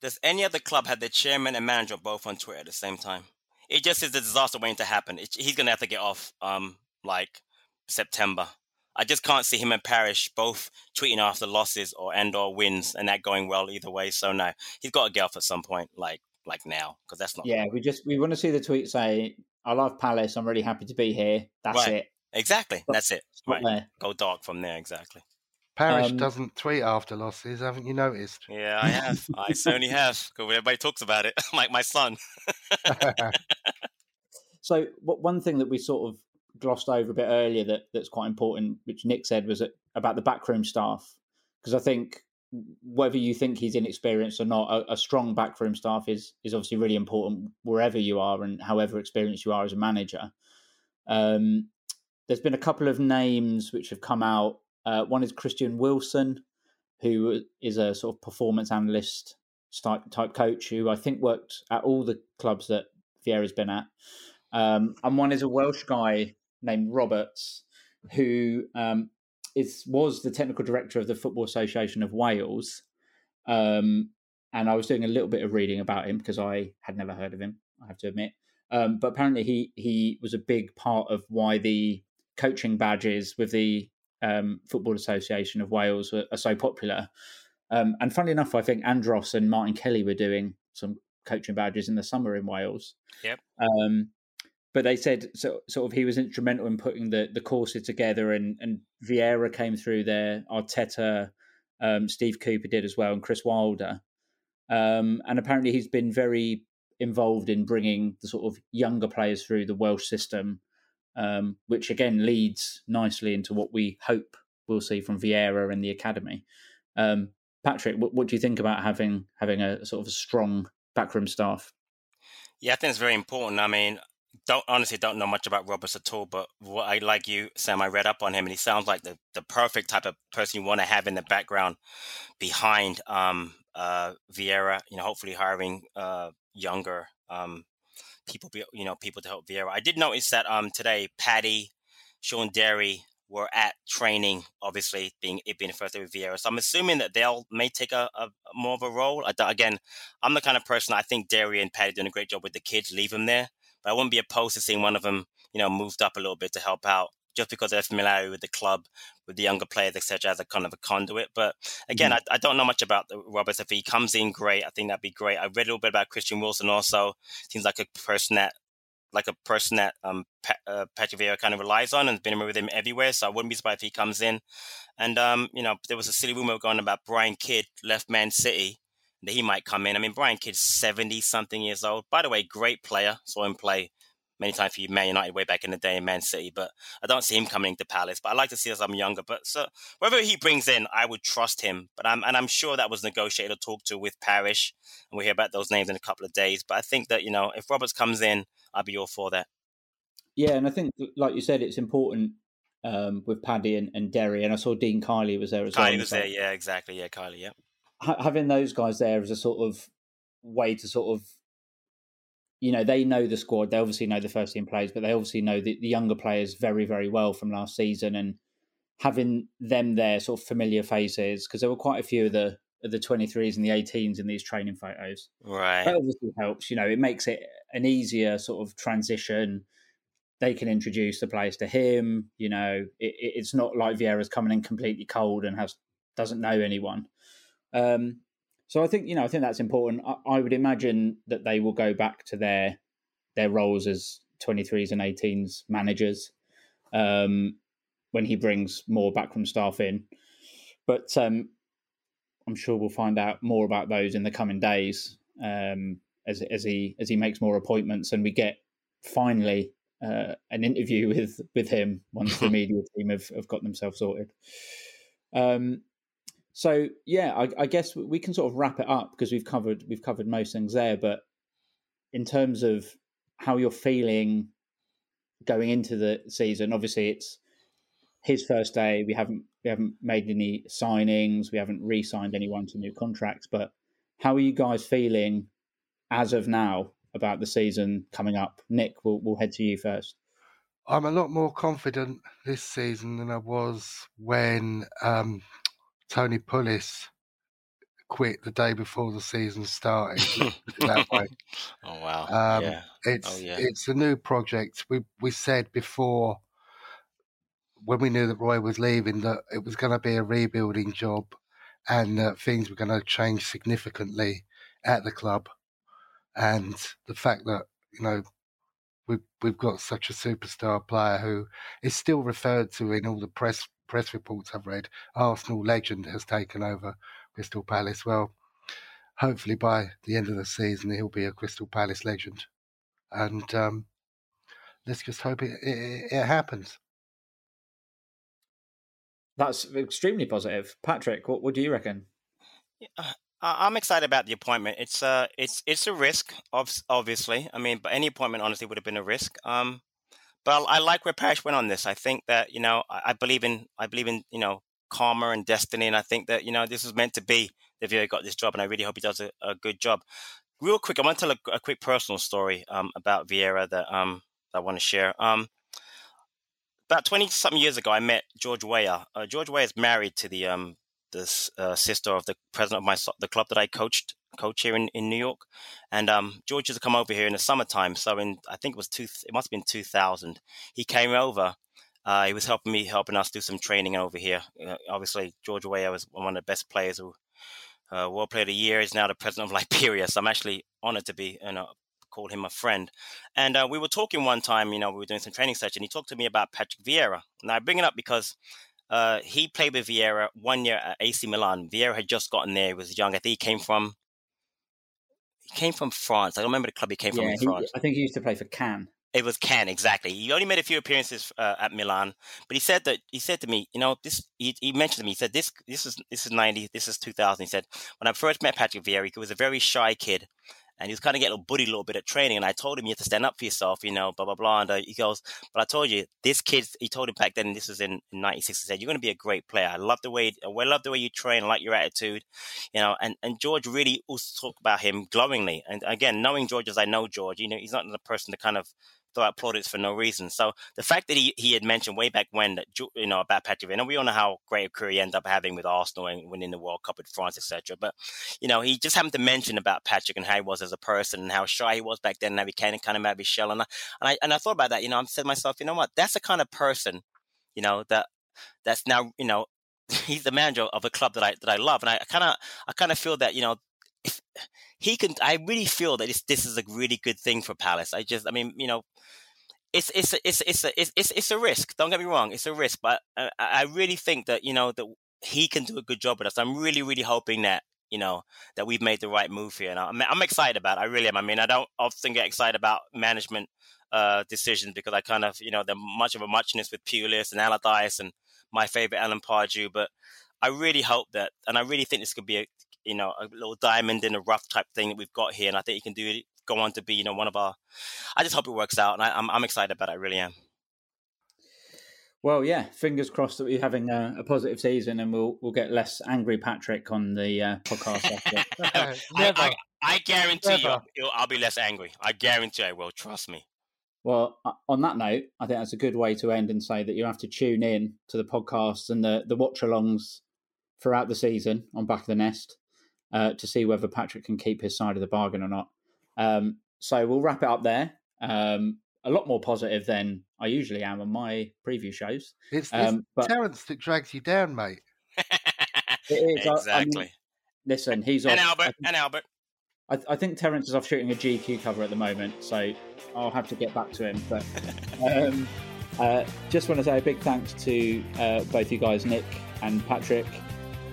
Does any other club have their chairman and manager both on Twitter at the same time? It just is a disaster waiting to happen. It, he's going to have to get off, um, like September. I just can't see him and Parish both tweeting after losses or and or wins and that going well either way. So no, he's got to get off at some point, like like now, because that's not. Yeah, we just we want to see the tweet say, "I love Palace. I'm really happy to be here." That's right. it. Exactly. Stop, that's it. Right. There. Go dark from there. Exactly. Parish um, doesn't tweet after losses, haven't you noticed? Yeah, I have. I certainly have. Because everybody talks about it, like my son. so, one thing that we sort of glossed over a bit earlier that that's quite important, which Nick said, was about the backroom staff. Because I think whether you think he's inexperienced or not, a, a, strong backroom staff is is obviously really important wherever you are and however experienced you are as a manager. Um, there's been a couple of names which have come out. Uh, one is Christian Wilson, who is a sort of performance analyst type coach who I think worked at all the clubs that Vieira's been at. Um, and one is a Welsh guy named Roberts, who um, is was the technical director of the Football Association of Wales. Um, and I was doing a little bit of reading about him because I had never heard of him. I have to admit, um, but apparently he he was a big part of why the coaching badges with the um, Football Association of Wales are, are so popular. Um, and funnily enough, I think Andros and Martin Kelly were doing some coaching badges in the summer in Wales. Yep. Um, but they said so, sort of he was instrumental in putting the the courses together, and and Vieira came through there, Arteta, um, Steve Cooper did as well, and Chris Wilder, um, and apparently he's been very involved in bringing the sort of younger players through the Welsh system, um, which again leads nicely into what we hope we'll see from Vieira and the academy. Um, Patrick, what, what do you think about having having a sort of a strong backroom staff? Yeah, I think it's very important. I mean, don't honestly don't know much about Roberts at all, but what I like you, Sam, I read up on him and he sounds like the, the perfect type of person you want to have in the background behind um uh Vieira, you know, hopefully hiring uh younger um people be you know, people to help Vieira. I did notice that um today Paddy, Shaun Derry were at training, obviously being it being first day with Vieira. So I'm assuming that they'll may take a, a more of a role. I, again, I'm the kind of person I think Derry and Paddy doing a great job with the kids. Leave them there. But I wouldn't be opposed to seeing one of them, you know, moved up a little bit to help out just because of their familiarity with the club, with the younger players, etc., as a kind of a conduit. But again, mm-hmm. I, I, don't know much about Roberts. If he comes in, great. I think that'd be great. I read a little bit about Christian Wilson also. Seems like a person that, like a person that um pa- uh, Patrick Vieira kind of relies on and has been with him everywhere. So I wouldn't be surprised if he comes in. And um, you know, there was a silly rumor going about Brian Kidd left Man City that he might come in. I mean, Brian Kidd's 70 something years old. By the way, great player. Saw him play many times for Man United way back in the day in Man City, but I don't see him coming to Palace. But I like to see as I'm younger. But so whatever he brings in, I would trust him. But I'm and I'm sure that was negotiated or talked to with Parish, and we'll hear about those names in a couple of days. But I think that you know if Roberts comes in, I'd be all for that. Yeah, and I think like you said, it's important um, with Paddy and, and Derry, and I saw Dean Kiely was there as well. Kiely was there, yeah, exactly, yeah, Kiely, yeah having those guys there as a sort of way to sort of you know they know the squad they obviously know the first team players but they obviously know the, the younger players very very well from last season and having them there sort of familiar faces because there were quite a few of the the 23s and the 18s in these training photos. Right. That obviously helps. You know, it makes it an easier sort of transition. They can introduce the players to him. You know, it, it's not like Vieira's coming in completely cold and has doesn't know anyone. Um, so I think you know I think that's important. I, I, would imagine that they will go back to their their roles as 23s and 18s managers um, when he brings more backroom staff in. But um, I'm sure we'll find out more about those in the coming days um, as as he as he makes more appointments and we get finally uh, an interview with with him once the media team have, have got themselves sorted. Um, so yeah, I, I, guess we can sort of wrap it up because we've covered we've covered most things there. But in terms of how you're feeling going into the season, obviously it's his first day. We haven't we haven't made any signings. We haven't re-signed anyone to new contracts. But how are you guys feeling as of now about the season coming up? Nick, we'll we'll head to you first. I'm a lot more confident this season than I was when um, Tony Pulis quit the day before the season started. that way. Oh wow! Um, yeah. It's oh, yeah. it's a new project. We we said before when we knew that Roy was leaving that it was going to be a rebuilding job, and that things were going to change significantly at the club. And the fact that you know we've we've got such a superstar player who is still referred to in all the press press reports I've read, Arsenal legend has taken over Crystal Palace. Well, hopefully by the end of the season he'll be a Crystal Palace legend, and um, let's just hope it, it, it happens. That's extremely positive, Patrick. What, what do you reckon? Yeah, I'm excited about the appointment. It's uh, it's it's a risk, obviously. I mean, but any appointment honestly would have been a risk. Um, but I like where Parish went on this. I think that you know I, believe in I believe in you know karma and destiny, and I think that you know this was meant to be. That Vieira got this job, and I really hope he does a, a good job. Real quick, I want to tell a, a quick personal story um, about Vieira that um I want to share. Um, about twenty something years ago, I met George Weah. Uh, George Weah is married to the um the uh, sister of the president of my the club that I coached coach here in, in New York, and um, George used to come over here in the summertime. So in I think it was two, it must have been two thousand. He came over. Uh, he was helping me, helping us do some training over here. Uh, obviously, George Weah was one of the best players who uh, World Player of the Year. Is now the president of Liberia. So I'm actually honored to be, you know, called him a friend. And uh, we were talking one time, you know, we were doing some training session. He talked to me about Patrick Vieira. Now I bring it up because uh, he played with Vieira one year at AC Milan. Vieira had just gotten there. He was young. I think he came from he came from France. I don't remember the club he came from yeah, in France. I think he used to play for Caen. It was Caen, exactly. He only made a few appearances uh, at Milan, but he said that he said to me, you know, this. He, he, mentioned to me, he said this. This is this is ninety. This is two thousand. He said when I first met Patrick Vieira, he was a very shy kid, and he was kind of getting a buddy a little bit at training. And I told him you have to stand up for yourself, you know, blah blah blah. And uh, he goes, but I told you this kid. He told him back then. This was in '96. He said you're going to be a great player. I love the way. I love the way you train. I like your attitude, you know. And and George really also talked about him glowingly. And again, knowing George as I know George, you know, he's not the person to kind of throw out plaudits for no reason. So the fact that he, he had mentioned way back when that you know about Patrick Vieira, we all know how great a career he ended up having with Arsenal and winning the World Cup with France, etc. But you know, he just happened to mention about Patrick and how he was as a person and how shy he was back then, and how he came kind of out his shell. And I, and I and I thought about that. You know, I said to myself, you know what? That's the kind of person, you know, that that's now you know he's the manager of a club that I that I love, and I kind of I kind of feel that you know if he can, I really feel that this is a really good thing for Palace. I just, I mean, you know, it's it's a, it's it's a, it's it's a risk. Don't get me wrong, it's a risk, but I, I really think that you know that he can do a good job with us. I'm really really hoping that you know that we've made the right move here, and I'm I'm excited about. it. I really am. I mean, I don't often get excited about management uh, decisions because I kind of you know they're much of a muchness with Pulis and Allardyce and my favorite Alan Pardew, but I really hope that, and I really think this could be a you know, a little diamond in a rough type thing that we've got here. And I think he can do it, go on to be, you know, one of our. I just hope it works out, and I, am I'm, I'm excited about it. I really am. Well, yeah, fingers crossed that we're having a, a, positive season, and we'll we'll get less angry Patrick on the uh, podcast after. Never. I, I, I guarantee Never. you, I'll be less angry. I guarantee I will. Trust me. Well, on that note, I think that's a good way to end and say that you have to tune in to the podcast and the the watch alongs throughout the season on Back of the Nest. Uh, to see whether Patrick can keep his side of the bargain or not. Um, so we'll wrap it up there. Um, a lot more positive than I usually am on my preview shows. It's, it's Um, but- Terence that drags you down, mate. It is, I- I mean, exactly. listen, he's and off. Albert, and Albert. I, I think Terence is off shooting a GQ cover at the moment, so I'll have to get back to him. But um, uh, just want to say a big thanks to uh, both you guys, Nick and Patrick,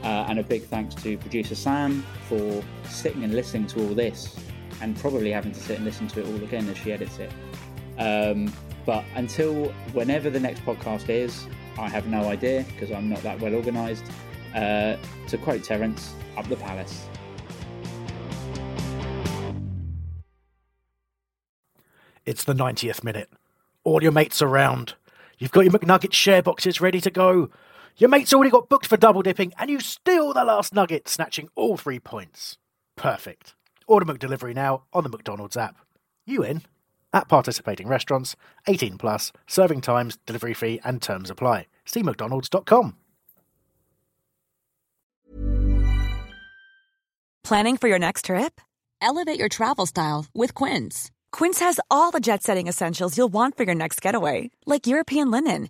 uh, and a big thanks to producer Sam for sitting and listening to all this, and probably having to sit and listen to it all again as she edits it. Um, but until whenever the next podcast is, I have no idea because I'm not that well organised. Uh, to quote Terence, up the palace. It's the 90th minute. All your mates around. You've got your McNugget share boxes ready to go. Your mate's already got booked for double dipping, and you steal the last nugget, snatching all three points. Perfect. Order McDelivery now on the McDonald's app. You in? At participating restaurants, 18 plus, serving times, delivery fee, and terms apply. See McDonald's.com. Planning for your next trip? Elevate your travel style with Quince. Quince has all the jet setting essentials you'll want for your next getaway, like European linen,